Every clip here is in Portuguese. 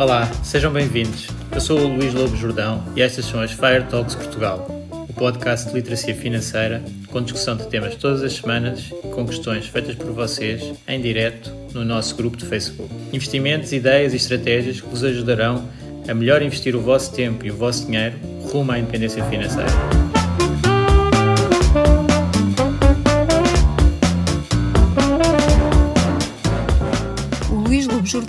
Olá, sejam bem-vindos. Eu sou o Luís Lobo Jordão e estas são as Fire Talks Portugal, o podcast de literacia financeira com discussão de temas todas as semanas e com questões feitas por vocês em direto no nosso grupo de Facebook. Investimentos, ideias e estratégias que vos ajudarão a melhor investir o vosso tempo e o vosso dinheiro rumo à independência financeira.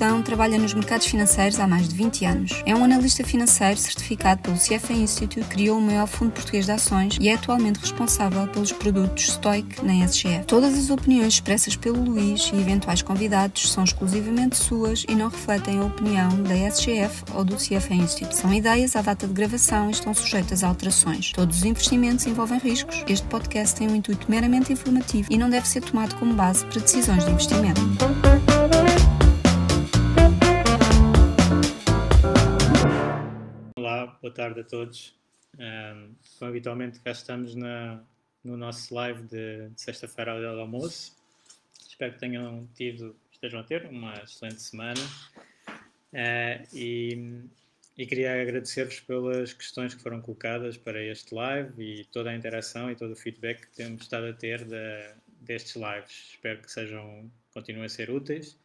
Jordão trabalha nos mercados financeiros há mais de 20 anos. É um analista financeiro certificado pelo CFA Institute, criou o maior fundo português de ações e é atualmente responsável pelos produtos Stoic na SGF. Todas as opiniões expressas pelo Luís e eventuais convidados são exclusivamente suas e não refletem a opinião da SGF ou do CFA Institute. São ideias à data de gravação e estão sujeitas a alterações. Todos os investimentos envolvem riscos. Este podcast tem um intuito meramente informativo e não deve ser tomado como base para decisões de investimento. Boa tarde a todos. Um, como habitualmente, cá estamos na, no nosso live de, de sexta-feira ao almoço. Espero que tenham tido, estejam a ter uma excelente semana. Uh, e, e, queria agradecer-vos pelas questões que foram colocadas para este live e toda a interação e todo o feedback que temos estado a ter de, destes lives. Espero que sejam, continuem a ser úteis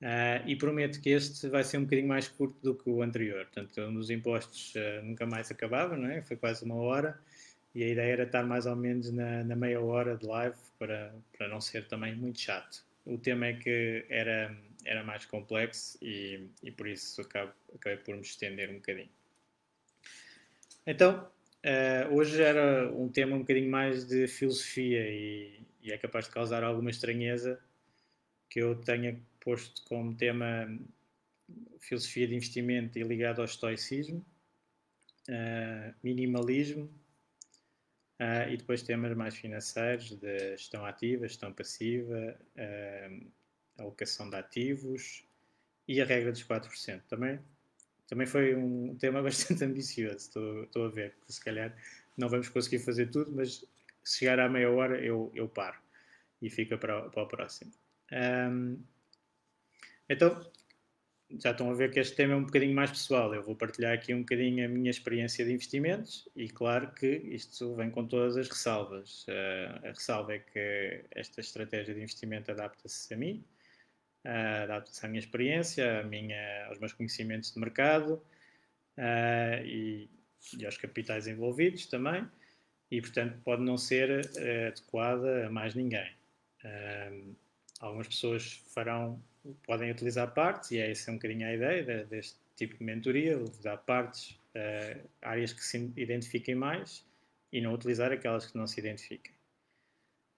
Uh, e prometo que este vai ser um bocadinho mais curto do que o anterior. Portanto, nos impostos uh, nunca mais acabava, não é? Foi quase uma hora e a ideia era estar mais ou menos na, na, meia hora de live para, para não ser também muito chato. O tema é que era, era mais complexo e, e por isso acabo, acabei por me estender um bocadinho. Então, uh, hoje era um tema um bocadinho mais de filosofia e, e é capaz de causar alguma estranheza que eu tenha posto como tema filosofia de investimento e ligado ao estoicismo, uh, minimalismo uh, e depois temas mais financeiros de gestão ativa, gestão passiva, uh, alocação de ativos e a regra dos 4%. Também, também foi um tema bastante ambicioso, estou, estou a ver, que se calhar não vamos conseguir fazer tudo, mas se chegar à meia hora eu, eu paro e fica para, para o próximo. Um, então, já estão a ver que este tema é um bocadinho mais pessoal. Eu vou partilhar aqui um bocadinho a minha experiência de investimentos e, claro, que isto vem com todas as ressalvas. Uh, a ressalva é que esta estratégia de investimento adapta-se a mim, uh, adapta-se à minha experiência, à minha, aos meus conhecimentos de mercado uh, e, e, aos capitais envolvidos também, e, portanto, pode não ser adequada a mais ninguém. Algumas pessoas farão podem utilizar partes, e é essa é um bocadinho a ideia de, deste tipo de mentoria, utilizar partes, uh, áreas que se identifiquem mais e não utilizar aquelas que não se identifiquem.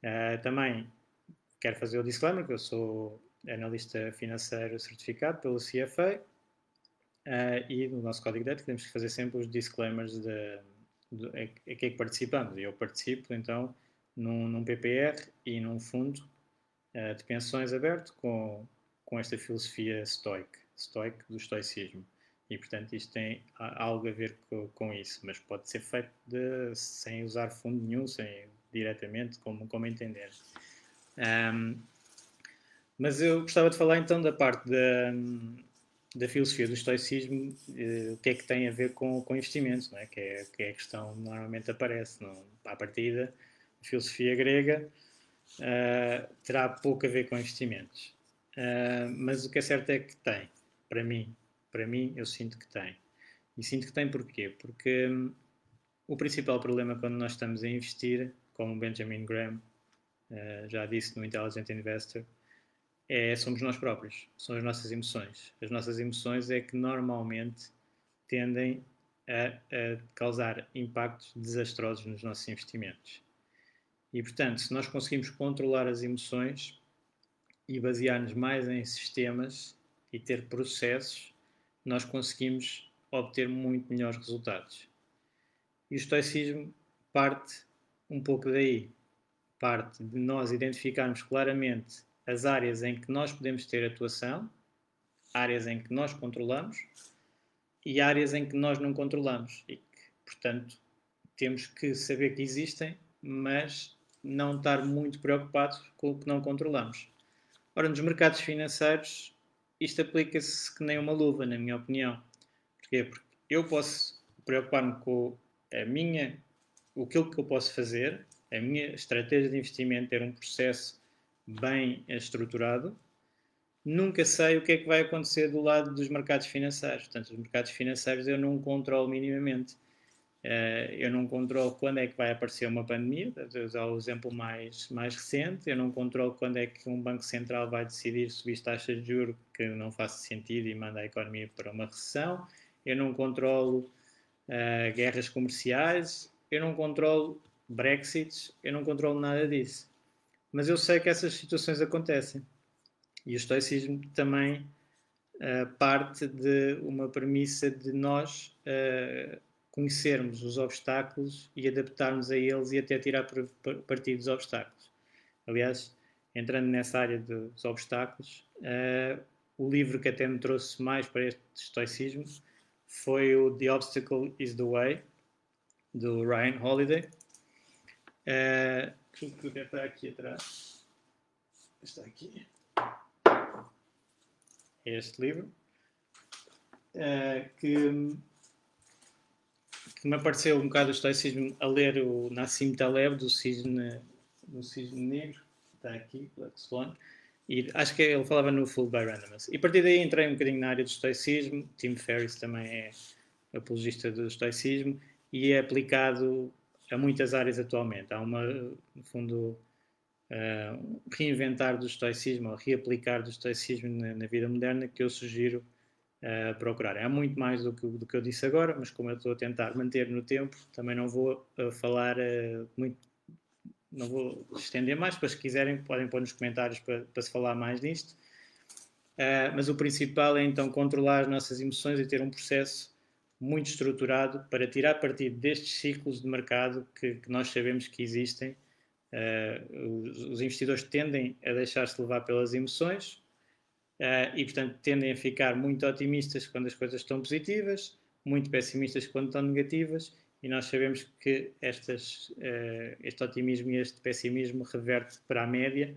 Uh, também quero fazer o disclaimer que eu sou analista financeiro certificado pelo CFA uh, eh, e no nosso código de ética temos que fazer sempre os disclaimers de, de, a, que é que participamos. Eu participo então num, num PPR e num fundo de pensões aberto com com esta filosofia estoica, estoica do estoicismo. E, portanto, isto tem algo a ver com, com isso, mas pode ser feito de, sem usar fundo nenhum, sem diretamente, como, como entender. Um, mas eu gostava de falar então da parte da, da filosofia do estoicismo, eh, o que é que tem a ver com, com investimentos, não é? Que, é, que é a questão que normalmente aparece. Não? À partida, a filosofia grega uh, terá pouco a ver com investimentos. Uh, mas o que é certo é que tem, para mim, para mim eu sinto que tem. E sinto que tem porquê? Porque um, o principal problema quando nós estamos a investir, como Benjamin Graham uh, já disse no Intelligent Investor, é, somos nós próprios, são as nossas emoções. As nossas emoções é que normalmente tendem a, a causar impactos desastrosos nos nossos investimentos. E portanto, se nós conseguimos controlar as emoções, e basear-nos mais em sistemas e ter processos, nós conseguimos obter muito melhores resultados. E o estoicismo parte um pouco daí. Parte de nós identificarmos claramente as áreas em que nós podemos ter atuação, áreas em que nós controlamos e áreas em que nós não controlamos. E que, portanto, temos que saber que existem, mas não estar muito preocupados com o que não controlamos. Ora, nos mercados financeiros, isto aplica-se que nem uma luva, na minha opinião. Porquê? Porque eu posso preocupar-me com a minha, o que eu posso fazer, a minha estratégia de investimento, ter um processo bem estruturado. Nunca sei o que é que vai acontecer do lado dos mercados financeiros. Portanto, os mercados financeiros eu não controlo minimamente. Uh, eu não controlo quando é que vai aparecer uma pandemia, vou usar o exemplo mais, mais recente. Eu não controlo quando é que um Banco Central vai decidir subir taxas de juros que não faça sentido e manda a economia para uma recessão. Eu não controlo uh, guerras comerciais. Eu não controlo Brexits. Eu não controlo nada disso. Mas eu sei que essas situações acontecem. E o estoicismo também uh, parte de uma premissa de nós conhecermos os obstáculos e adaptarmos a eles e até tirar partido dos obstáculos. Aliás, entrando nessa área dos obstáculos, uh, o livro que até me trouxe mais para este estoicismo foi o The Obstacle is the Way, do Ryan Holiday. Uh, que deve estar aqui atrás. Está aqui. É este livro. Uh, que que me apareceu um bocado o estoicismo a ler o Nassim Taleb do Cisne, do Cisne Negro, está aqui, Black Swan, e acho que ele falava no Full by Randomness. E a partir daí entrei um bocadinho na área do estoicismo, Tim Ferriss também é apologista do estoicismo e é aplicado a muitas áreas atualmente. Há uma, no fundo, uh, reinventar do estoicismo, ou reaplicar do estoicismo na, na vida moderna que eu sugiro uh, procurarem. Há muito mais do que, do que eu disse agora, mas como eu estou a tentar manter no tempo, também não vou uh, falar uh, muito, não vou estender mais, para se quiserem podem pôr nos comentários para, para se falar mais disto. Uh, mas o principal é então controlar as nossas emoções e ter um processo muito estruturado para tirar partido destes ciclos de mercado que, que nós sabemos que existem. Uh, os, os, investidores tendem a deixar-se levar pelas emoções, Uh, e, portanto, tendem a ficar muito otimistas quando as coisas estão positivas, muito pessimistas quando estão negativas, e nós sabemos que estas, uh, este otimismo e este pessimismo reverte para a média,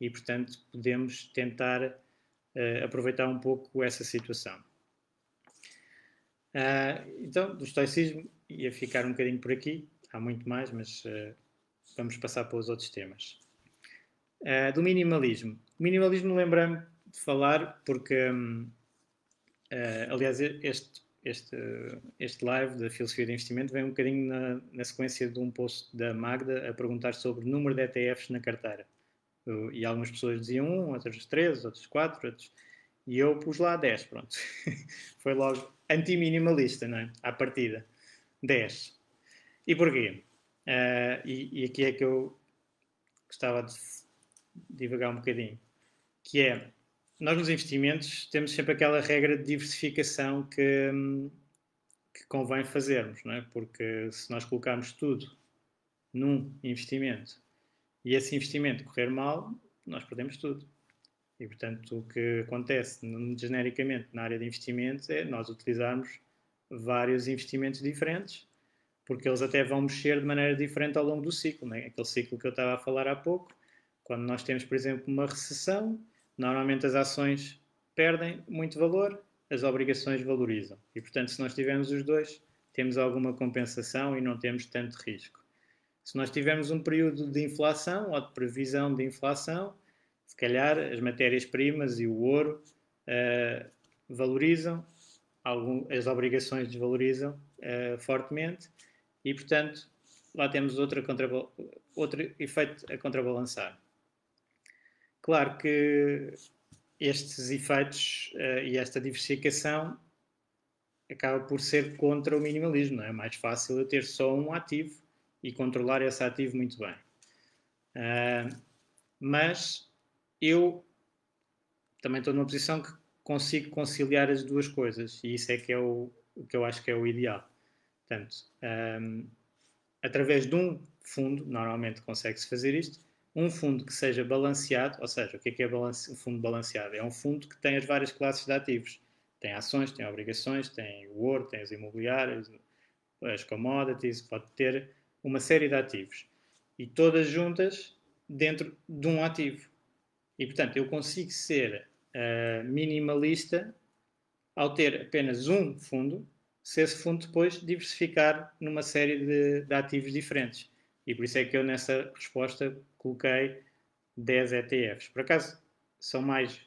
e, portanto, podemos tentar uh, aproveitar um pouco essa situação. então, do estoicismo, ia ficar um bocadinho por aqui, há muito mais, mas vamos passar para os outros temas. do minimalismo. Minimalismo lembra-me de falar, porque, uh, aliás, este, este, este live da filosofia de investimento vem um bocadinho na, na, sequência de um post da Magda a perguntar sobre o número de ETFs na carteira. e algumas pessoas diziam um, outras três, outros quatro, outros. E eu pus lá 10, pronto. Foi logo anti-minimalista, não é? À partida. 10. E porquê? Uh, e, e, aqui é que eu gostava de divagar um bocadinho. Que é, nós nos investimentos temos sempre aquela regra de diversificação que, que convém fazermos, não é? porque se nós colocarmos tudo num investimento e esse investimento correr mal, nós perdemos tudo. E, portanto, o que acontece genericamente na área de investimentos é nós utilizarmos vários investimentos diferentes, porque eles até vão mexer de maneira diferente ao longo do ciclo. Né? Aquele ciclo que eu estava a falar há pouco, quando nós temos, por exemplo, uma recessão, Normalmente as ações perdem muito valor, as obrigações valorizam. E, portanto, se nós tivermos os dois, temos alguma compensação e não temos tanto risco. Se nós tivermos um período de inflação ou de previsão de inflação, se calhar as matérias-primas e o ouro uh, valorizam, algum, as obrigações desvalorizam uh, fortemente e, portanto, lá temos outra outro efeito a contrabalançar. Claro que estes efeitos uh, e esta diversificação acaba por ser contra o minimalismo, não é? é mais fácil eu ter só um ativo e controlar esse ativo muito bem. Uh, mas eu também estou numa posição que consigo conciliar as duas coisas e isso é que é o, o que eu acho que é o ideal. Portanto, um, através de um fundo, normalmente consegue-se fazer isto, um fundo que seja balanceado, ou seja, o que é, que é balance, um fundo balanceado? É um fundo que tem as várias classes de ativos. Tem ações, tem obrigações, tem o ouro, tem as imobiliárias, as commodities, pode ter uma série de ativos. E todas juntas dentro de um ativo. E, portanto, eu consigo ser uh, minimalista ao ter apenas um fundo, se esse fundo depois diversificar numa série de, de ativos diferentes. E por isso é que eu nessa resposta coloquei 10 ETFs. Por acaso, são mais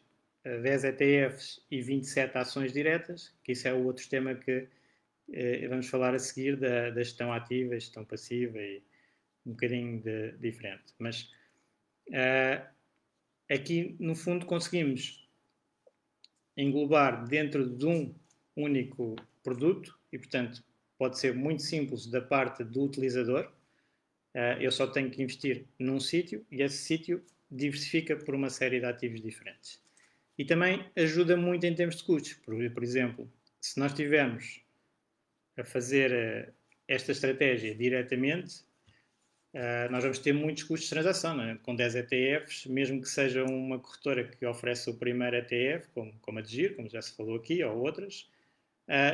10 eh, ETFs e 27 ações diretas, que isso é o outro tema que eh, vamos falar a seguir da, da, gestão ativa, gestão passiva e um bocadinho de, diferente. Mas uh, aqui, no fundo, conseguimos englobar dentro de um único produto e, portanto, pode ser muito simples da parte do utilizador. Uh, eu só tenho que investir num sítio e esse sítio diversifica por uma série de ativos diferentes. E também ajuda muito em termos de custos. Por, por exemplo, se nós tivermos a fazer uh, esta estratégia diretamente, uh, nós vamos ter muitos custos de transação. É? Com 10 ETFs, mesmo que seja uma corretora que ofereça o primeiro ETF, como, como a de Giro, como já se falou aqui, ou outras,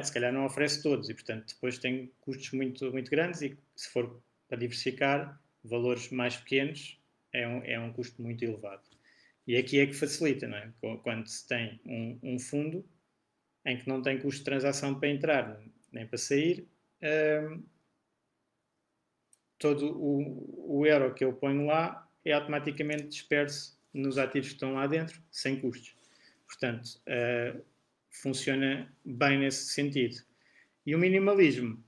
se calhar não oferece todos e, portanto, depois tem custos muito, muito grandes e se for para diversificar, valores mais pequenos, é um, é um custo muito elevado. E aqui é que facilita, não é? Quando se tem um, um fundo em que não tem custo de transação para entrar nem para sair, um, todo o, o, euro que eu ponho lá é automaticamente disperso nos ativos que estão lá dentro, sem custos. Portanto, uh, funciona bem nesse sentido. E o minimalismo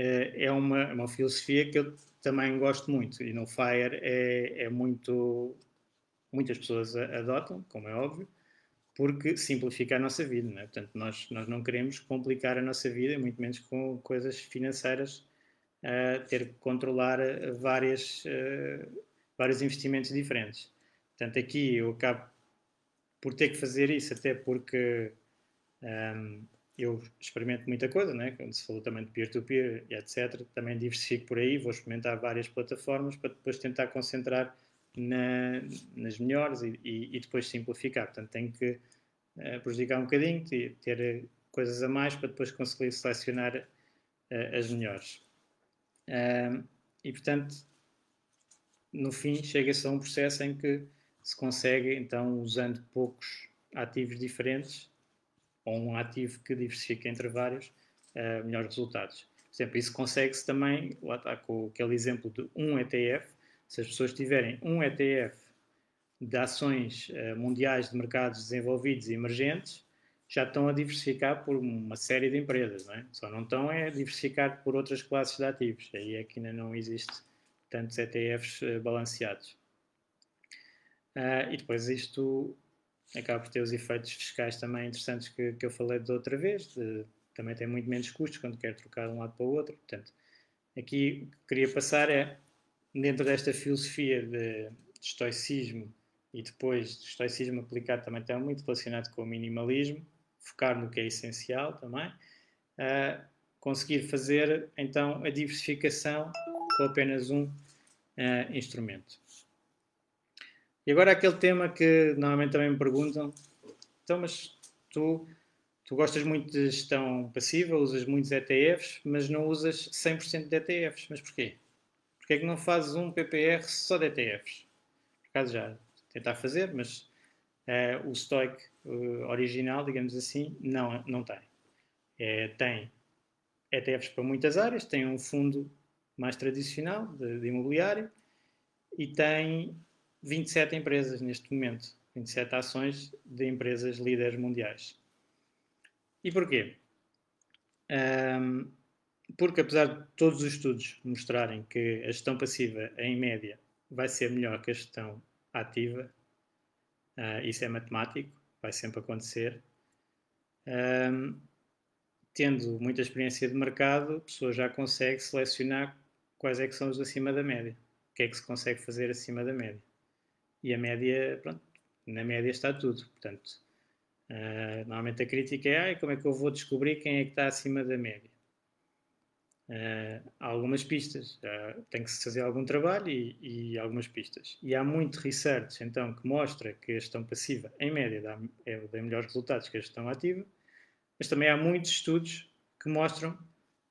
é uma, uma filosofia que eu também gosto muito. E no Fire é, é muito. Muitas pessoas adotam, como é óbvio, porque simplifica a nossa vida. Não é? Portanto, nós, nós não queremos complicar a nossa vida, muito menos com coisas financeiras, uh, ter que controlar várias, uh, vários investimentos diferentes. Portanto, aqui eu acabo por ter que fazer isso, até porque um, eu experimento muita coisa, né? quando se falou também de peer-to-peer e etc., também diversifico por aí, vou experimentar várias plataformas para depois tentar concentrar na, nas melhores e, e, e, depois simplificar. Portanto, tenho que uh, prejudicar um bocadinho, ter coisas a mais para depois conseguir selecionar uh, as melhores. Uh, e, portanto, no fim, chega-se a um processo em que se consegue, então, usando poucos ativos diferentes, ou um ativo que diversifica entre vários, uh, melhores resultados. Por exemplo, isso consegue-se também, lá está com aquele exemplo de um ETF, se as pessoas tiverem um ETF de ações uh, mundiais de mercados desenvolvidos e emergentes, já estão a diversificar por uma série de empresas, não é? Só não estão a diversificar por outras classes de ativos. Aí é que ainda não existe tantos ETFs eh, balanceados. Uh, e depois isto acaba por ter os efeitos fiscais também interessantes que, que eu falei de outra vez, de, também tem muito menos custos quando quer trocar de um lado para o outro. Portanto, aqui o que queria passar é, dentro desta filosofia de, de estoicismo e depois de estoicismo aplicado também está muito relacionado com o minimalismo, focar no que é essencial também, uh, conseguir fazer então a diversificação com apenas um uh, instrumento. E agora aquele tema que normalmente também me perguntam, então, mas tu, tu gostas muito de gestão passiva, usas muitos ETFs, mas não usas 100% de ETFs. Mas porquê? Porquê é que não fazes um PPR só de ETFs? Por acaso já tentar fazer, mas uh, o Stoic uh, original, digamos assim, não, não tem. É, tem ETFs para muitas áreas, tem um fundo mais tradicional de, de imobiliário e tem 27 empresas neste momento, 27 ações de empresas líderes mundiais. E porquê? Um, porque apesar de todos os estudos mostrarem que a gestão passiva, em média, vai ser melhor que a gestão ativa, uh, isso é matemático, vai sempre acontecer. Um, tendo muita experiência de mercado, a pessoa já consegue selecionar quais é que são os acima da média. O que é que se consegue fazer acima da média e a média, pronto, na média está tudo. Portanto, uh, normalmente a crítica é como é que eu vou descobrir quem é que está acima da média? Uh, há algumas pistas, uh, tem que se fazer algum trabalho e, e, algumas pistas. E há muito research então que mostra que a gestão passiva, em média, dá, é, dá melhores resultados que a gestão ativa, mas também há muitos estudos que mostram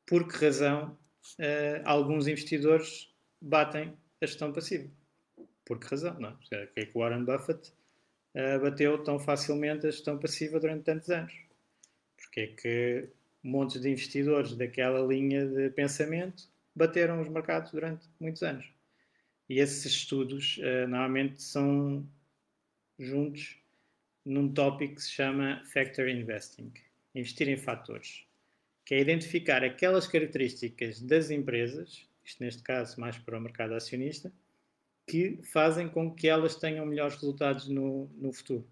por que razão uh, alguns investidores batem a gestão passiva por que razão? Não? É? Porque é que o Warren Buffett uh, bateu tão facilmente a gestão passiva durante tantos anos. Porque é que montes de investidores daquela linha de pensamento bateram os mercados durante muitos anos. E esses estudos uh, normalmente são juntos num tópico que se chama Factor Investing investir em fatores, que é identificar aquelas características das empresas, isto neste caso mais para o mercado acionista, que fazem com que elas tenham melhores resultados no, no futuro.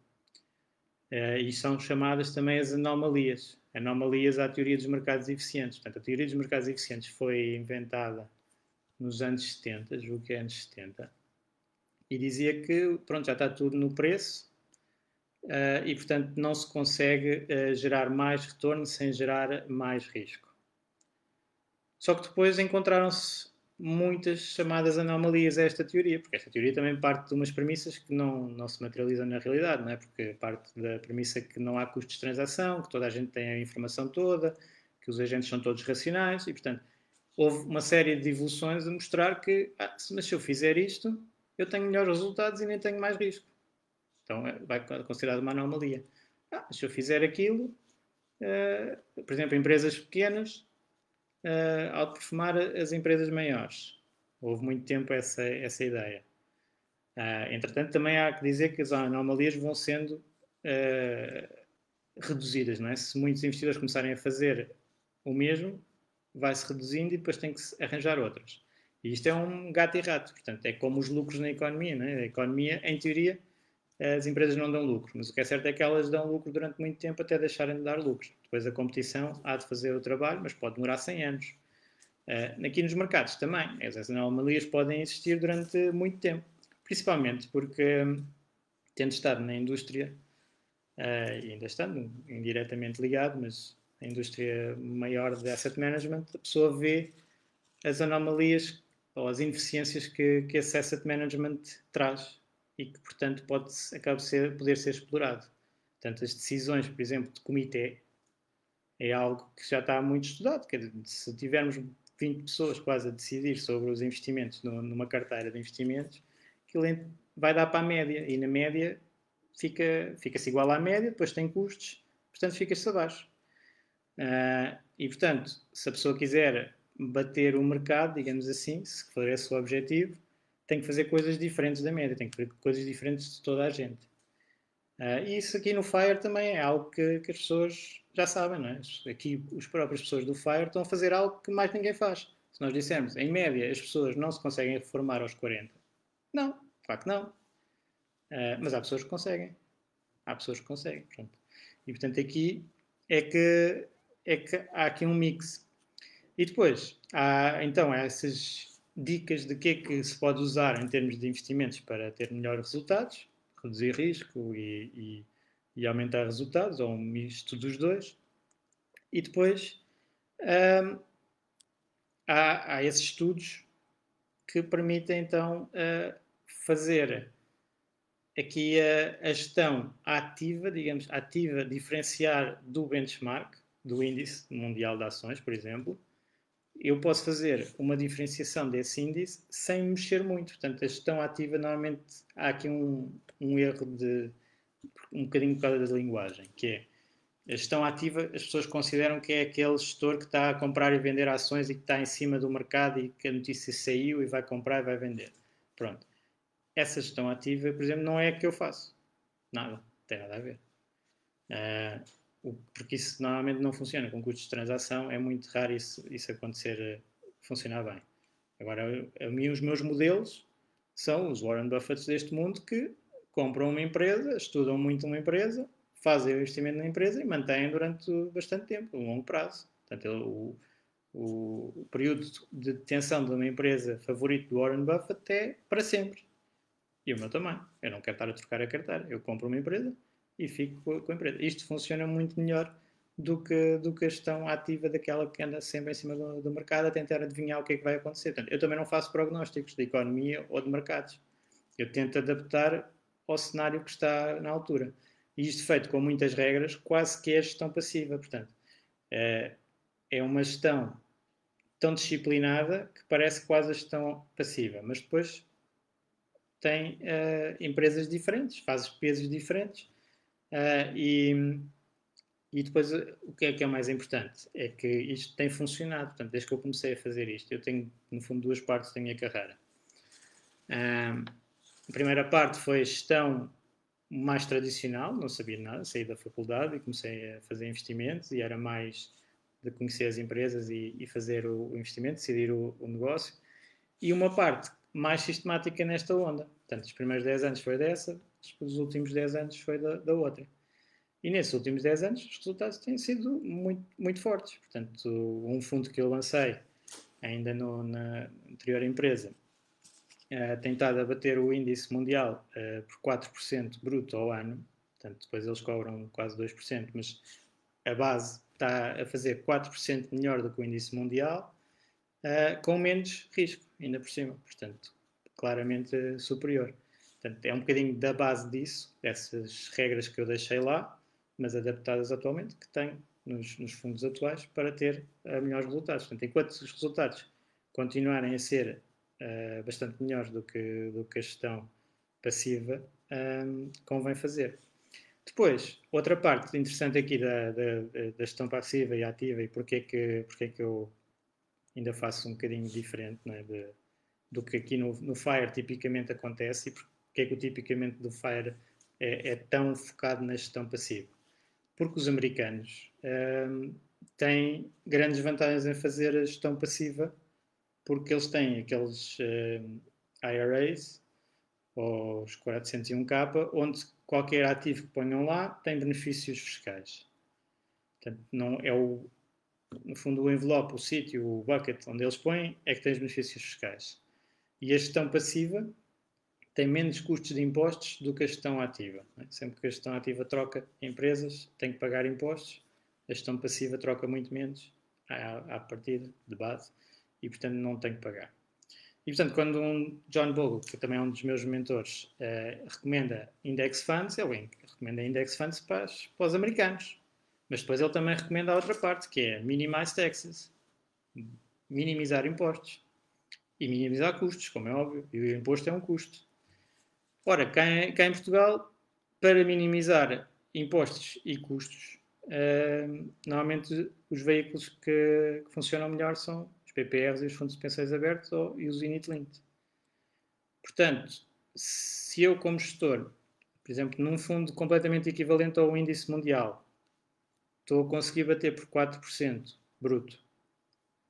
Uh, e são chamadas também as anomalias. Anomalias à teoria dos mercados eficientes. Portanto, a teoria dos mercados eficientes foi inventada nos anos 70, julgo que é anos 70, e dizia que pronto, já está tudo no preço uh, e, portanto, não se consegue uh, gerar mais retorno sem gerar mais risco. Só que depois encontraram-se muitas chamadas anomalias a esta teoria, porque esta teoria também parte de umas premissas que não, não se materializam na realidade, não é? porque parte da premissa que não há custos de transação, que toda a gente tem a informação toda, que os agentes são todos racionais, e portanto houve uma série de evoluções a mostrar que, ah, mas se eu fizer isto, eu tenho melhores resultados e nem tenho mais risco. Então é, vai considerado uma anomalia. Ah, se eu fizer aquilo, uh, por exemplo, empresas pequenas uh, outperformar as empresas maiores. Houve muito tempo essa, essa ideia. Uh, entretanto, também há que dizer que as anomalias vão sendo uh, reduzidas, não é? Se muitos investidores começarem a fazer o mesmo, vai-se reduzindo e depois tem que arranjar outras. E isto é um gato e rato, portanto, é como os lucros na economia, não é? A economia, em teoria, as empresas não dão lucro, mas o que é certo é que elas dão lucro durante muito tempo até deixarem de dar lucro. Depois a competição há de fazer o trabalho, mas pode demorar 100 anos. Uh, aqui nos mercados também, essas anomalias podem existir durante muito tempo, principalmente porque, tendo estado na indústria, uh, e ainda estando indiretamente ligado, mas a indústria maior de asset management, a pessoa vê as anomalias ou as ineficiências que, que esse asset management traz e que, portanto, pode, acaba ser, poder ser explorado. Portanto, as decisões, por exemplo, de comitê, é algo que já está muito estudado. Se tivermos 20 pessoas quase a decidir sobre os investimentos numa carteira de investimentos, aquilo vai dar para a média. E na média fica-se fica igual à média, depois tem custos, portanto fica-se abaixo. Uh, e portanto, se a pessoa quiser bater o mercado, digamos assim, se for esse o objetivo, tem que fazer coisas diferentes da média, tem que fazer coisas diferentes de toda a gente. Uh, e isso aqui no Fire também é algo que, que, as pessoas já sabem, não é? Aqui as próprias pessoas do Fire estão a fazer algo que mais ninguém faz. Se nós dissermos, em média, as pessoas não se conseguem reformar aos 40, não, de facto não. Uh, mas há pessoas que conseguem. Há pessoas que conseguem, pronto. E portanto aqui é que, é que há aqui um mix. E depois, há então essas dicas de que é que se pode usar em termos de investimentos para ter melhores resultados, reduzir risco e, e, e aumentar resultados, ou um misto dos dois. E depois hum, há, há, esses estudos que permitem então uh, fazer aqui a, a, gestão ativa, digamos, ativa, diferenciar do benchmark, do índice mundial de ações, por exemplo, eu posso fazer uma diferenciação desse índice sem mexer muito. Portanto, a gestão ativa, normalmente, há aqui um, um erro de um bocadinho por causa da linguagem, que é a gestão ativa, as pessoas consideram que é aquele gestor que está a comprar e vender ações e que está em cima do mercado e que a notícia saiu e vai comprar e vai vender. Pronto. Essa gestão ativa, por exemplo, não é a que eu faço. Nada. Não tem nada a ver. Uh, porque isso normalmente não funciona com custos de transação, é muito raro isso, isso acontecer, eh, funcionar bem. Agora, a mim, os meus modelos são os Warren Buffett deste mundo que compram uma empresa, estudam muito uma empresa, fazem o investimento na empresa e mantêm durante bastante tempo, um longo prazo. Portanto, o, o período de detenção de uma empresa favorito do Warren Buffett é para sempre. E o meu também. Eu não quero estar a trocar a carteira. Eu compro uma empresa, e fico com a empresa. Isto funciona muito melhor do que, do que a gestão ativa daquela que anda sempre em cima do, do, mercado a tentar adivinhar o que é que vai acontecer. Portanto, eu também não faço prognósticos de economia ou de mercados. Eu tento adaptar ao cenário que está na altura. E isto feito com muitas regras, quase que é gestão passiva. Portanto, é, é uma gestão tão disciplinada que parece quase a gestão passiva, mas depois tem uh, empresas diferentes, fazes pesos diferentes uh, e, e depois o que é que é mais importante é que isto tem funcionado. Portanto, desde que eu comecei a fazer isto, eu tenho no fundo duas partes da minha carreira. Uh, a primeira parte foi gestão mais tradicional, não sabia nada, saí da faculdade e comecei a fazer investimentos e era mais de conhecer as empresas e, e fazer o, o, investimento, decidir o, o, negócio. E uma parte mais sistemática nesta onda. Portanto, os primeiros 10 anos foi dessa, os últimos 10 anos foi da, da outra. E nesses últimos 10 anos os resultados têm sido muito, muito fortes. Portanto, um fundo que eu lancei ainda no, na anterior empresa uh, tem estado a bater o índice mundial uh, por 4% bruto ao ano. Portanto, depois eles cobram quase 2%, mas a base está a fazer 4% melhor do que o índice mundial, uh, com menos risco, ainda por cima. Portanto, claramente superior. Portanto, é um bocadinho da base disso, dessas regras que eu deixei lá, mas adaptadas atualmente, que tenho nos, nos fundos atuais para ter uh, melhores resultados. Portanto, enquanto os resultados continuarem a ser uh, bastante melhores do que, do que a gestão passiva, um, convém fazer. Depois, outra parte interessante aqui da, da, da, gestão passiva e ativa e porque é que, porque é que eu ainda faço um bocadinho diferente é, de, do que aqui no, no Fire tipicamente acontece e porque é que o tipicamente do Fire é, é tão focado na gestão passiva. Porque os americanos hum, têm grandes vantagens em fazer a gestão passiva porque eles têm aqueles hum, IRAs, ou os 401k, onde qualquer ativo que ponham lá tem benefícios fiscais. Portanto, não é o, no fundo, o envelope, o sítio, o bucket onde eles põem é que tem os benefícios fiscais. E a gestão passiva tem menos custos de impostos do que a gestão ativa. É? Sempre que a gestão ativa troca empresas, tem que pagar impostos. A gestão passiva troca muito menos à, partida, de base, e portanto não tem que pagar. E, portanto, quando um John Bogle, que também é um dos meus mentores, uh, recomenda index funds, ele recomenda index funds para, para, os americanos. Mas depois ele também recomenda a outra parte, que é minimize taxes, minimizar impostos e minimizar custos, como é óbvio, e o imposto é um custo. Ora, cá em, cá em Portugal, para minimizar impostos e custos, uh, normalmente os veículos que, que funcionam melhor são PPRs e os fundos de pensões abertos ou, e os unit-linked. Portanto, se eu como gestor, por exemplo, num fundo completamente equivalente ao índice mundial, estou a conseguir bater por 4% bruto,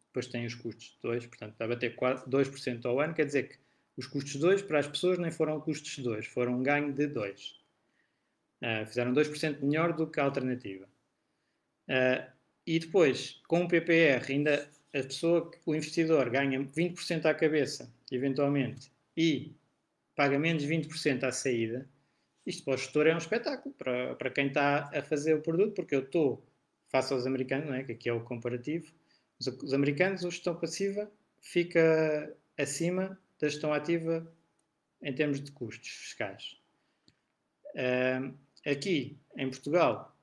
depois tem os custos de 2%, portanto está a bater 4, 2% ao ano, quer dizer que os custos de 2 para as pessoas nem foram custos de 2, foram um ganho de 2. Uh, ah, fizeram 2% melhor do que a alternativa. Uh, e depois, com o PPR, ainda a pessoa, o investidor ganha 20% à cabeça, eventualmente, e paga menos 20% à saída, isto para o gestor é um espetáculo, para, para quem está a fazer o produto, porque eu estou, face aos americanos, não é? que aqui é o comparativo, os, os americanos, a gestão passiva fica acima da gestão ativa em termos de custos fiscais. Uh, aqui, em Portugal,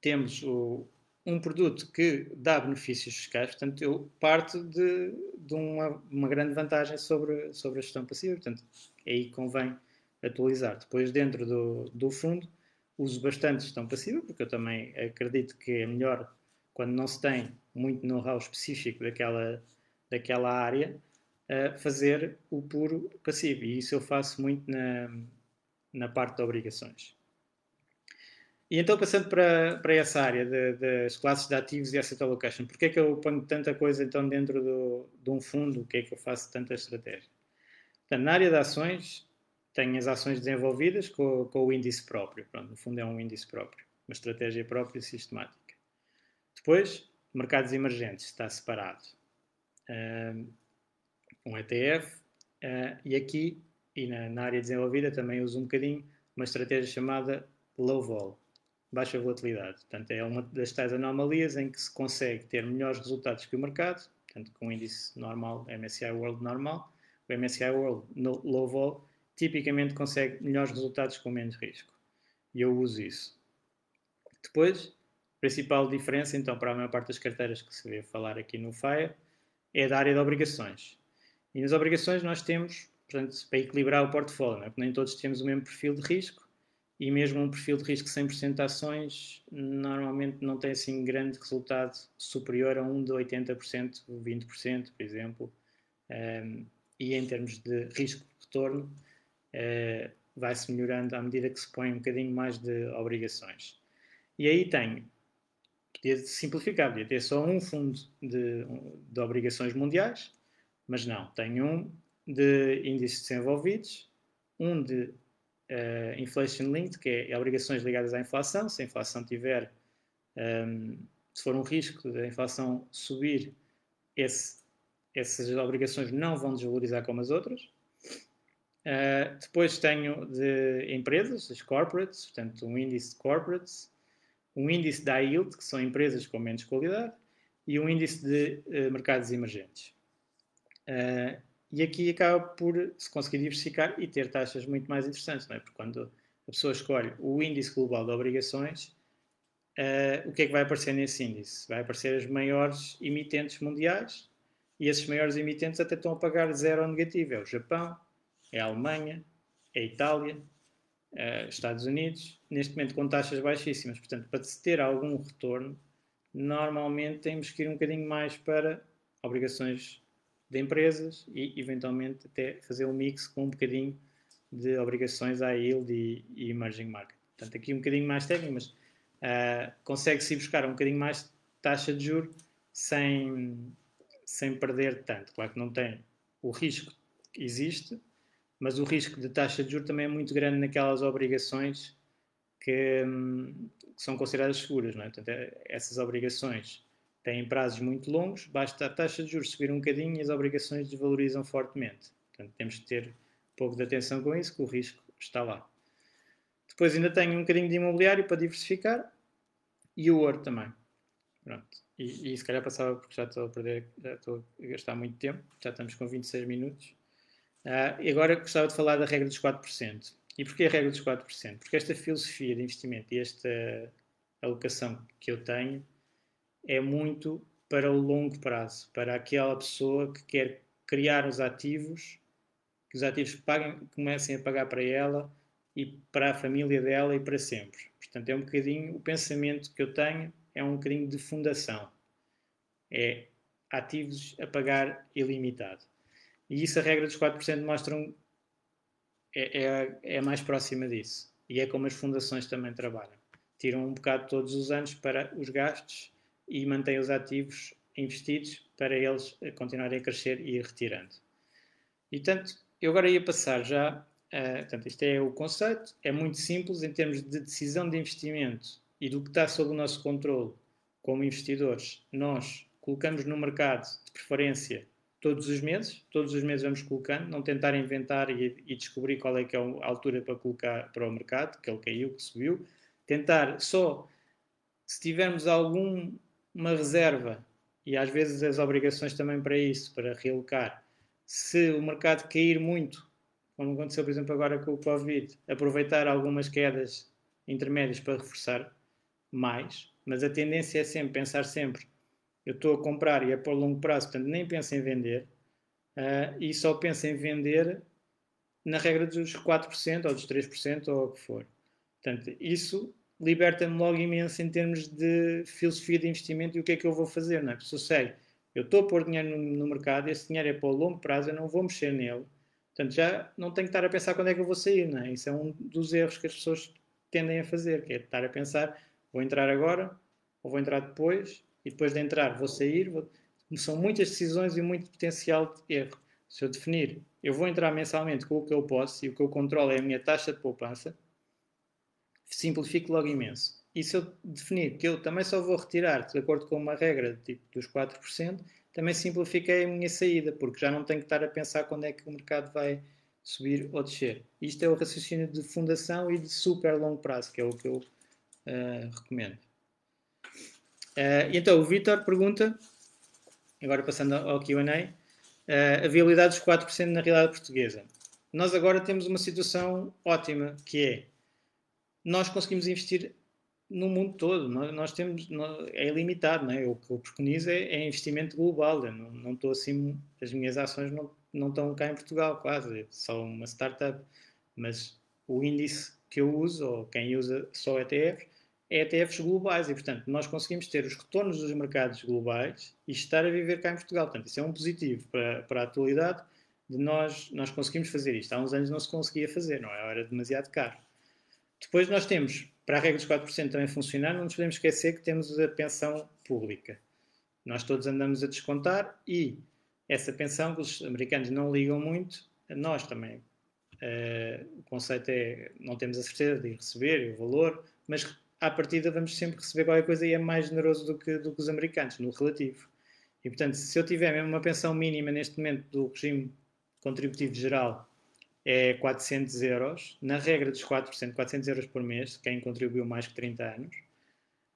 temos o, um produto que dá benefícios fiscais, portanto, eu parto de, de uma, uma, grande vantagem sobre, sobre a gestão passiva, portanto, aí convém atualizar. Depois, dentro do, do fundo, uso bastante gestão passiva, porque eu também acredito que é melhor, quando não se tem muito know-how específico daquela, daquela área, uh, fazer o puro passivo. E isso eu faço muito na, na parte de obrigações. E então, passando para, para essa área de, das classes de ativos e asset allocation, porquê é que eu ponho tanta coisa então dentro do, de um fundo? O que é que eu faço tanta estratégia? Portanto, na área de ações, tenho as ações desenvolvidas com, com o índice próprio. Pronto, no fundo é um índice próprio, uma estratégia própria sistemática. Depois, mercados emergentes, está separado. Um ETF, uh, ah, e aqui, e na, na área desenvolvida, também uso um bocadinho uma estratégia chamada low vol baixa volatilidade. Portanto, é uma das tais anomalias em que se consegue ter melhores resultados que o mercado, portanto, com o índice normal, MSCI World normal, o MSCI World no Low Vol tipicamente consegue melhores resultados com menos risco. E eu uso isso. Depois, a principal diferença, então, para a maior parte das carteiras que se vê falar aqui no FIRE, é da área de obrigações. E nas obrigações nós temos portanto, para equilibrar o portfólio, é? nem todos temos o mesmo perfil de risco e mesmo um perfil de risco 100% de ações normalmente não tem assim grande resultado superior a um de 80%, 20%, por exemplo. Um, e em termos de risco-retorno, uh, eh, vai-se melhorando à medida que se põe um bocadinho mais de obrigações. E aí tenho, podia simplificar, podia ter só um fundo de, de obrigações mundiais, mas não, tenho um de índices desenvolvidos, um de uh, inflation linked, que é, obrigações ligadas à inflação. Se a inflação tiver, um, ehm, se for um risco da inflação subir, esse, essas obrigações não vão desvalorizar como as outras. Uh, depois tenho de empresas, as corporates, portanto, um índice de corporates, um índice da yield, que são empresas com menos qualidade, e um índice de uh, mercados emergentes. Uh, e aqui acaba por se conseguir diversificar e ter taxas muito mais interessantes, não é? Porque quando a pessoa escolhe o índice global de obrigações, uh, o que é que vai aparecer nesse índice? Vai aparecer as maiores emitentes mundiais e esses maiores emitentes até estão a pagar zero ou negativo. É o Japão, é a Alemanha, é a Itália, uh, Estados Unidos, neste momento com taxas baixíssimas. Portanto, para se ter algum retorno, normalmente temos que ir um bocadinho mais para obrigações de empresas e, eventualmente, até fazer um mix com um bocadinho de obrigações à yield e, e emerging market. Portanto, aqui um bocadinho mais técnico, mas uh, consegue-se buscar um bocadinho mais taxa de juros sem, sem perder tanto. Claro que não tem o risco que existe, mas o risco de taxa de juros também é muito grande naquelas obrigações que, hum, que são consideradas seguras. Não é? Portanto, é, essas obrigações têm prazos muito longos, basta a taxa de juros subir um bocadinho e as obrigações desvalorizam fortemente. Portanto, temos que ter um pouco de atenção com isso, que o risco está lá. Depois ainda tenho um bocadinho de imobiliário para diversificar e o ouro também. Pronto. E, e se calhar passava porque já estou a perder, já estou a gastar muito tempo, já estamos com 26 minutos. Uh, e agora gostava de falar da regra dos 4%. E porquê a regra dos 4%? Porque esta filosofia de investimento e esta alocação que eu tenho é muito para o longo prazo, para aquela pessoa que quer criar os ativos, que os ativos paguem, comecem a pagar para ela e para a família dela e para sempre. Portanto, é um bocadinho, o pensamento que eu tenho é um bocadinho de fundação. É ativos a pagar ilimitado. E isso a regra dos 4% mostram é, é, é mais próxima disso. E é como as fundações também trabalham. Tiram um bocado todos os anos para os gastos e mantém os ativos investidos para eles continuarem a crescer e ir retirando. E, portanto, eu agora ia passar já, uh, portanto, isto é o conceito, é muito simples em termos de decisão de investimento e do que está sob o nosso controle como investidores. Nós colocamos no mercado, de preferência, todos os meses, todos os meses vamos colocando, não tentar inventar e, e descobrir qual é que é a altura para colocar para o mercado, que ele caiu, que subiu, tentar só, se tivermos algum uma reserva e às vezes as obrigações também para isso, para realocar. Se o mercado cair muito, como aconteceu, por exemplo, agora com o Covid, aproveitar algumas quedas intermédias para reforçar mais, mas a tendência é sempre pensar sempre eu estou a comprar e é por longo prazo, portanto nem penso em vender uh, e só penso em vender na regra dos 4% ou dos 3% ou o que for. Portanto, isso liberta-me logo imenso em termos de filosofia de investimento e o que é que eu vou fazer, não é? Porque se eu sei, eu estou a pôr dinheiro no, no mercado, esse dinheiro é para o longo prazo, eu não vou mexer nele. Portanto, já não tenho que estar a pensar quando é que eu vou sair, não é? Isso é um dos erros que as pessoas tendem a fazer, que é estar a pensar, vou entrar agora, ou vou entrar depois, e depois de entrar vou sair. Vou... São muitas decisões e muito potencial de erro. Se eu definir, eu vou entrar mensalmente com o que eu posso e o que eu controlo é a minha taxa de poupança, simplifico logo imenso. E se eu definir que eu também só vou retirar de acordo com uma regra tipo dos 4%, também simplifiquei a minha saída, porque já não tenho que estar a pensar quando é que o mercado vai subir ou descer. Isto é o raciocínio de fundação e de super longo prazo, que é o que eu uh, recomendo. Uh, então, o Vitor pergunta, agora passando ao QA, uh, a viabilidade dos 4% na realidade portuguesa. Nós agora temos uma situação ótima, que é nós conseguimos investir no mundo todo. Nós, nós temos, nós, é ilimitado, não é? O que eu preconizo é, é investimento global. Eu não, não estou assim, as minhas ações não, não estão cá em Portugal, quase, é só uma startup. Mas o índice que eu uso, ou quem usa só ETFs, é ETFs globais e, portanto, nós conseguimos ter os retornos dos mercados globais e estar a viver cá em Portugal. Portanto, isso é um positivo para, para a atualidade de nós, nós conseguimos fazer isto. Há uns anos não se conseguia fazer, não é? Era demasiado caro. Depois nós temos, para a regra dos 4% também funcionar, não nos podemos esquecer que temos a pensão pública. Nós todos andamos a descontar e essa pensão que os americanos não ligam muito, nós também. Uh, o conceito é, não temos a certeza de receber o valor, mas à partida vamos sempre receber qualquer coisa e é mais generoso do que, do que os americanos, no relativo. E portanto, se eu tiver mesmo uma pensão mínima neste momento do regime contributivo geral é 400 euros, na regra dos 4%, 400 euros por mês, quem contribuiu mais que 30 anos.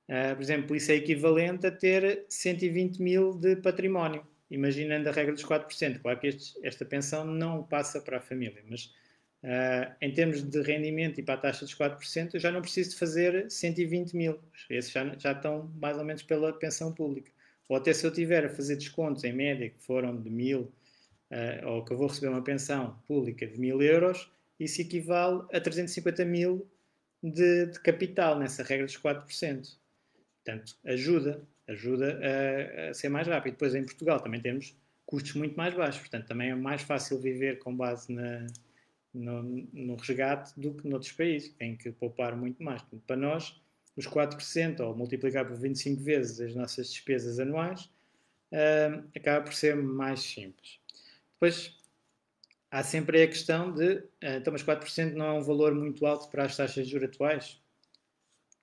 Uh, por exemplo, isso é equivalente a ter 120 mil de património, imaginando a regra dos 4%. Claro que este, esta pensão não passa para a família, mas uh, em termos de rendimento e para a taxa dos 4%, eu já não preciso de fazer 120 mil. Esses já, já estão mais ou menos pela pensão pública. Ou até se eu tiver a fazer descontos em média, que foram de mil uh, ou que eu vou receber uma pensão pública de mil euros, isso equivale a 350 mil de, de capital nessa regra dos 4%. Portanto, ajuda, ajuda a, a, ser mais rápido. Depois, em Portugal, também temos custos muito mais baixos, portanto, também é mais fácil viver com base na, no, no, resgate do que noutros países, que têm que poupar muito mais. Portanto, para nós, os 4% ou multiplicar por 25 vezes as nossas despesas anuais uh, acaba por ser mais simples. Depois há sempre a questão de, uh, então, mas 4% não é um valor muito alto para as taxas de juros atuais?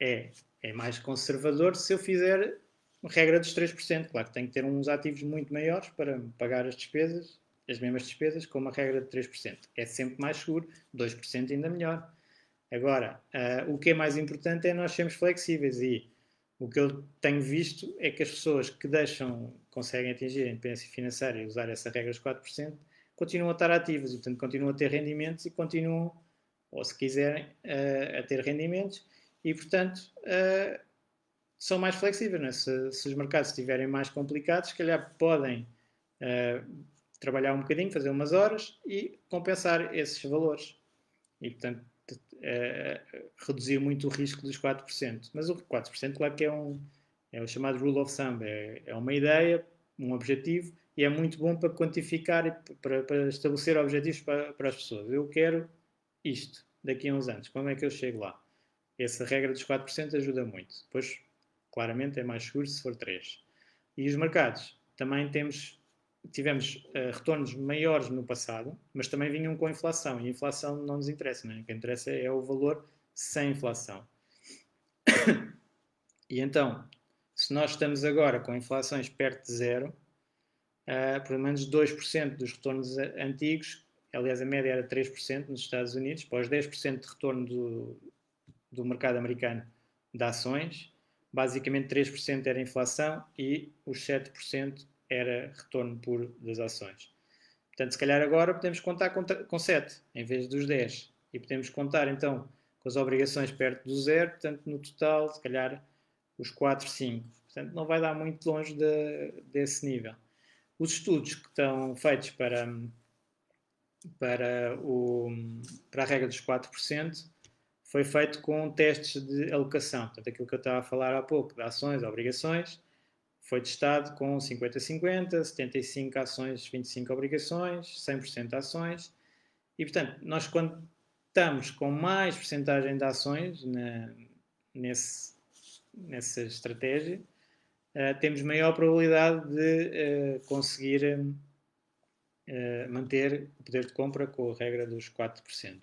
É, é mais conservador se eu fizer regra dos 3%. Claro que tenho que ter uns ativos muito maiores para pagar as despesas, as mesmas despesas, com uma regra de 3%. É sempre mais seguro, 2% ainda melhor. Agora, uh, o que é mais importante é nós sermos flexíveis e o que eu tenho visto é que as pessoas que deixam conseguem atingir a independência financeira e usar essa regra dos 4%, continuam a estar ativas e, portanto, continuam a ter rendimentos e continuam, ou se quiserem, uh, a ter rendimentos e, portanto, uh, são mais flexíveis. É? Se, se, os mercados estiverem mais complicados, se calhar podem trabalhar um bocadinho, fazer umas horas e compensar esses valores. E, portanto, reduzir muito o risco dos 4%. Mas o 4%, claro que é um é o chamado rule of thumb. É, é uma ideia, um objetivo, e é muito bom para quantificar e para, para estabelecer objetivos para, para, as pessoas. Eu quero isto daqui a uns anos. Como é que eu chego lá? Essa regra dos 4% ajuda muito. Depois, claramente, é mais seguro se for 3%. E os mercados? Também temos, tivemos uh, retornos maiores no passado, mas também vinham com a inflação. E a inflação não nos interessa. Não é? O que interessa é o valor sem inflação. e então, se nós estamos agora com inflações perto de zero, uh, pelo menos 2% dos retornos antigos, aliás a média era 3% nos Estados Unidos, os 10% de retorno do, do mercado americano de ações, basicamente 3% era inflação e os 7% era retorno puro das ações. Portanto, se calhar agora podemos contar com, com 7 em vez dos 10 e podemos contar então com as obrigações perto do zero, portanto no total se calhar os 4, 5. Portanto, não vai dar muito longe de, desse nível. Os estudos que estão feitos para, para, o, para a regra dos 4% foi feito com testes de alocação. Portanto, aquilo que eu estava a falar há pouco, de ações, obrigações, foi testado com 50-50, 75 ações, 25 obrigações, 100% ações. E, portanto, nós quando estamos com mais porcentagem de ações na, nesse, nessa estratégia, uh, temos maior probabilidade de uh, conseguir uh, manter o poder de compra com a regra dos 4%.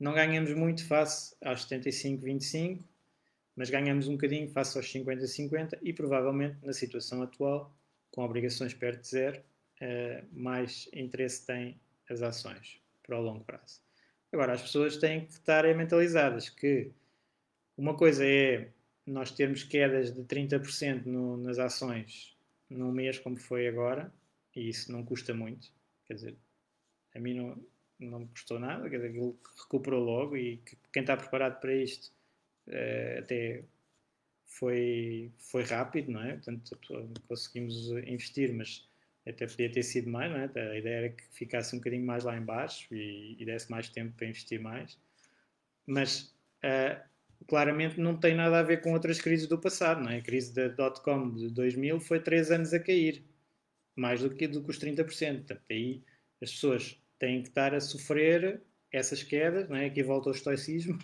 Não ganhamos muito face aos 75-25, mas ganhamos um bocadinho face aos 50-50 e provavelmente na situação atual, com obrigações perto de zero, mais interesse têm as ações para o longo prazo. Agora, as pessoas têm que estar mentalizadas que uma coisa é nós termos quedas de 30% no, nas ações num mês como foi agora, e isso não custa muito, quer dizer, a mim não, não me custou nada, quer dizer, aquilo recuperou logo e que, quem está preparado para isto uh, até foi, foi rápido, não é? Portanto, conseguimos investir, mas até podia ter sido mais, não é? a ideia era que ficasse um bocadinho mais lá em baixo e, e desse mais tempo para investir mais, mas uh, claramente não tem nada a ver com outras crises do passado, não é? A crise da dot-com de 2000 foi 3 anos a cair, mais do que, do que os 30%, portanto aí as pessoas têm que estar a sofrer essas quedas, não é? aqui volta ao estoicismo,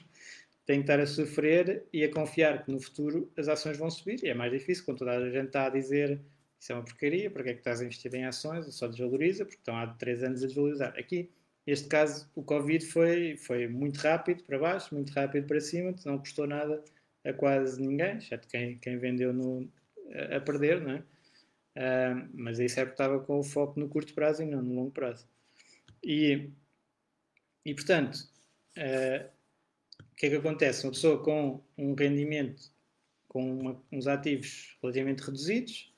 têm que estar a sofrer e a confiar que no futuro as ações vão subir, e é mais difícil quando toda a gente está a dizer isso é uma porcaria, para que é que estás a investir em ações, só desvaloriza, porque estão há 3 anos a desvalorizar. Aqui, neste caso, o Covid foi, foi muito rápido para baixo, muito rápido para cima, não custou nada a quase ninguém, exceto quem, quem vendeu no, a, a perder, não é? Uh, mas isso é porque estava com o foco no curto prazo e não no longo prazo. E, e portanto, uh, o que é que acontece? Uma pessoa com um rendimento, com uma, uns ativos relativamente reduzidos,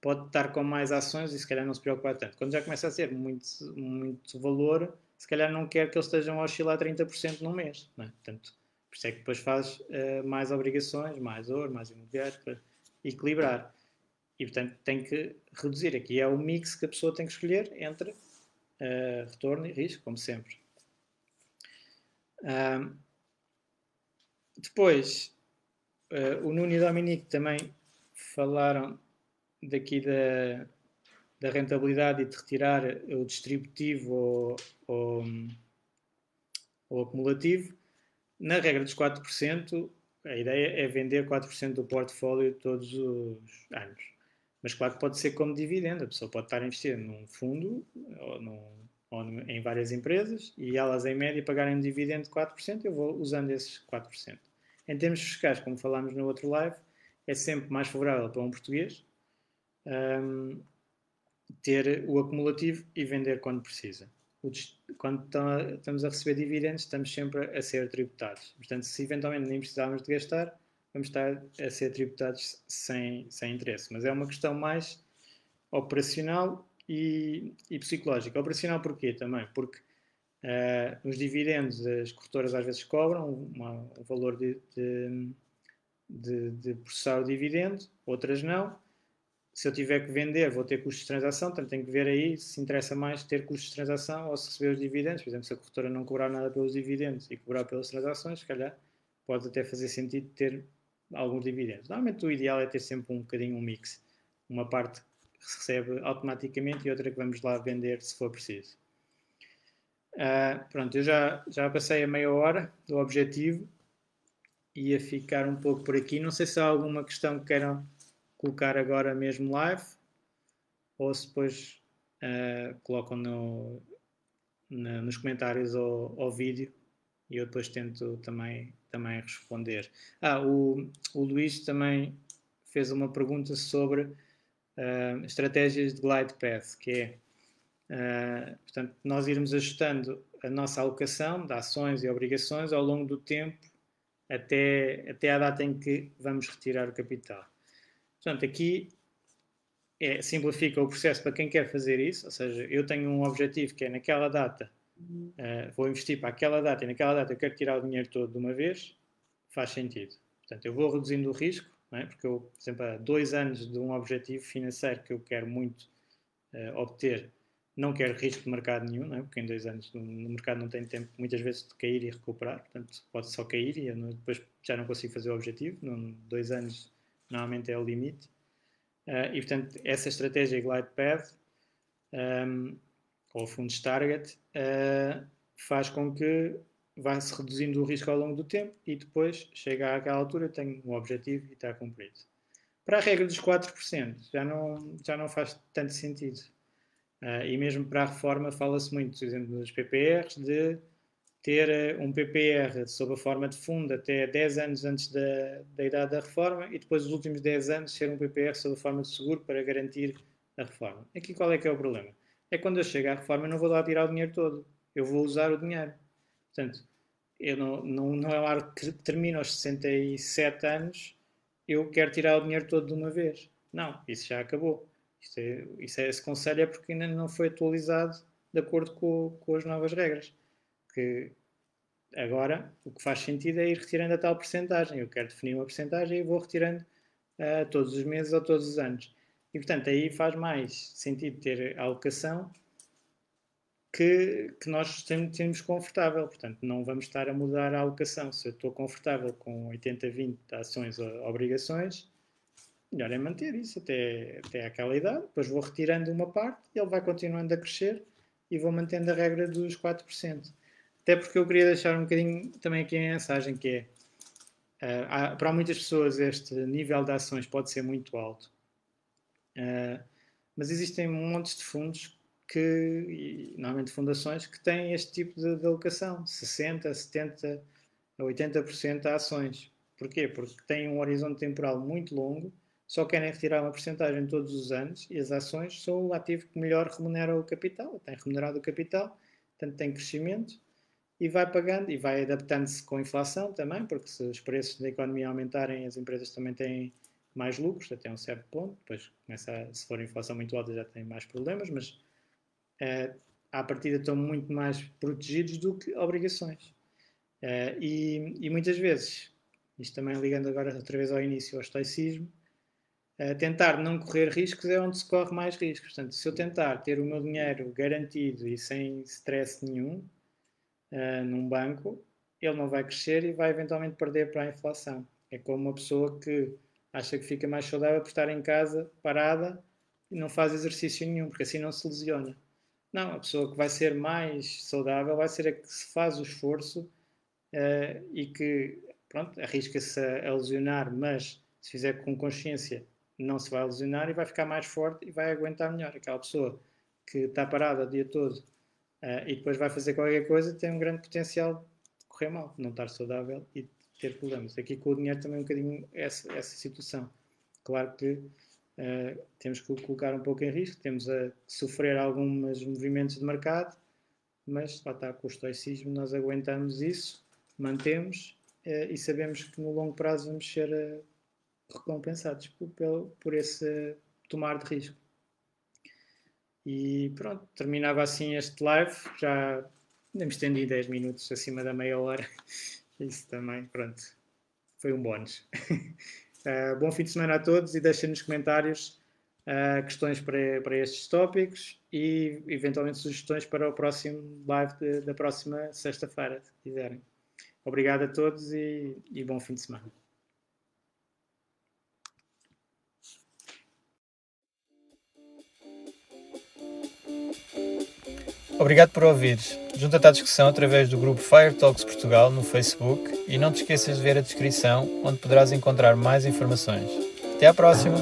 pode estar com mais ações e se calhar não se preocupar tanto. Quando já começa a ser muito, muito valor, se calhar não quer que eles estejam a oscilar 30% num mês. Não é? Portanto, por isso é que depois faz uh, mais obrigações, mais ouro, mais imobiliário, para equilibrar. E, portanto, tem que reduzir. Aqui é o mix que a pessoa tem que escolher entre uh, retorno e risco, como sempre. Depois, uh, o Nuno e o Dominique também falaram daqui da, da rentabilidade e de retirar o distributivo ou, ou, ou acumulativo, na regra dos 4%, a ideia é vender 4% do portfólio todos os anos. Mas claro que pode ser como dividendo, a pessoa pode estar a investir num fundo ou, num, ou em várias empresas e elas em média pagarem um dividendo de 4%, eu vou usando esses 4%. Em termos fiscais, como falámos no outro live, é sempre mais favorável para um português um, ter o acumulativo e vender quando precisa. Quando estamos a receber dividendos, estamos sempre a ser tributados. Portanto, se eventualmente nem precisarmos de gastar, vamos estar a ser tributados sem, sem interesse. Mas é uma questão mais operacional e, e psicológica. Operacional porquê também? Porque uh, os dividendos as corretoras às vezes cobram uma, um valor de, de, de, de processar o dividendo, outras não se eu tiver que vender, vou ter custos de transação, portanto tenho que ver aí se interessa mais ter custos de transação ou se receber os dividendos. Por exemplo, se a corretora não cobrar nada pelos dividendos e cobrar pelas transações, se calhar pode até fazer sentido ter alguns dividendos. Normalmente o ideal é ter sempre um bocadinho um mix. Uma parte recebe automaticamente e outra que vamos lá vender se for preciso. Uh, pronto, eu já, já passei a meia hora do objetivo. Ia ficar um pouco por aqui. Não sei se há alguma questão que queiram colocar agora mesmo live ou se depois uh, colocam no, na, nos comentários ao, ao, vídeo e eu depois tento também, também responder. Ah, o, o Luís também fez uma pergunta sobre uh, estratégias de glide path, que é uh, portanto, nós irmos ajustando a nossa alocação de ações e obrigações ao longo do tempo até, até a data em que vamos retirar o capital. Portanto, aqui é, simplifica o processo para quem quer fazer isso, ou seja, eu tenho um objetivo que é naquela data, uh, vou investir para aquela data e naquela data eu quero tirar o dinheiro todo de uma vez, faz sentido. Portanto, eu vou reduzindo o risco, é? porque eu, por exemplo, há dois anos de um objetivo financeiro que eu quero muito uh, obter, não quero risco de mercado nenhum, é? porque em dois anos no, no, mercado não tem tempo muitas vezes de cair e recuperar, portanto pode só cair e não, depois já não consigo fazer o objetivo, dois anos normalmente é o limite. Uh, e portanto, essa estratégia Glide Path um, ou fundos target uh, faz com que vá-se reduzindo o risco ao longo do tempo e depois chega àquela altura, tenho um objetivo e está cumprido. Para a regra dos 4%, já não, já não faz tanto sentido. Uh, e mesmo para a reforma, fala-se muito, por exemplo, nos PPRs, de ter eh, um PPR sob a forma de fundo até 10 anos antes da, da idade da reforma e depois os últimos 10 anos ser um PPR sob a forma de seguro para garantir a reforma. Aqui qual é que é o problema? É quando eu chego à reforma eu não vou lá tirar o dinheiro todo, eu vou usar o dinheiro. Portanto, eu não, não, não é uma hora que termina aos 67 anos, eu quero tirar o dinheiro todo de uma vez. Não, isso já acabou. Isso é, isso é, esse conselho é porque ainda não foi atualizado de acordo com, com as novas regras que agora o que faz sentido é ir retirando a tal porcentagem. Eu quero definir uma porcentagem e vou retirando uh, todos os meses ou todos os anos. E, portanto, aí faz mais sentido ter a alocação que, que nós temos confortável. Portanto, não vamos estar a mudar a alocação. Se eu estou confortável com 80-20 ações ou obrigações, melhor é manter isso até, até aquela idade. Depois vou retirando uma parte e ele vai continuando a crescer e vou mantendo a regra dos 4%. Até porque eu queria deixar um bocadinho também aqui a mensagem que é Uh, para muitas pessoas este nível de ações pode ser muito alto, uh, mas existem montes de fundos que, normalmente fundações, que têm este tipo de, de alocação, 60%, 70% a 80% a ações. Porquê? Porque têm um horizonte temporal muito longo, só querem retirar uma porcentagem todos os anos e as ações são o ativo que melhor remunera o capital, tem remunerado o capital, portanto tem crescimento e vai pagando e vai adaptando-se com a inflação também, porque se os preços da economia aumentarem, as empresas também têm mais lucros até um certo ponto. Depois, começa a, se for a inflação muito alta, já tem mais problemas, mas uh, à partida estão muito mais protegidos do que obrigações. Uh, e, e, muitas vezes, isto também ligando agora outra vez ao início, ao estoicismo, uh, tentar não correr riscos é onde se corre mais riscos. Portanto, se eu tentar ter o meu dinheiro garantido e sem stress nenhum, uh, num banco, ele não vai crescer e vai eventualmente perder para a inflação. É como uma pessoa que acha que fica mais saudável por estar em casa parada e não faz exercício nenhum, porque assim não se lesiona. Não, a pessoa que vai ser mais saudável vai ser a que se faz o esforço uh, e que, pronto, arrisca-se a, lesionar, mas se fizer com consciência não se vai lesionar e vai ficar mais forte e vai aguentar melhor. Aquela pessoa que está parada o dia todo uh, e depois vai fazer qualquer coisa, tem um grande potencial de correr mal, não estar saudável e ter problemas. Aqui com o dinheiro também um bocadinho essa, essa situação. Claro que uh, temos que colocar um pouco em risco, temos a sofrer alguns movimentos de mercado, mas lá está, com o estoicismo nós aguentamos isso, mantemos uh, e sabemos que no longo prazo vamos ser recompensados por, por esse tomar de risco. E pronto, terminava assim este live. Já me estendi 10 minutos acima da meia hora. Isso também, pronto, foi um bónus. Uh, bom fim de semana a todos e deixem nos comentários uh, questões para, para estes tópicos e eventualmente sugestões para o próximo live de, da próxima sexta-feira, se quiserem. Obrigado a todos e, e bom fim de semana. Obrigado por ouvires. Junta-te à discussão através do grupo Fire Talks Portugal no Facebook e não te esqueças de ver a descrição, onde poderás encontrar mais informações. Até à próxima!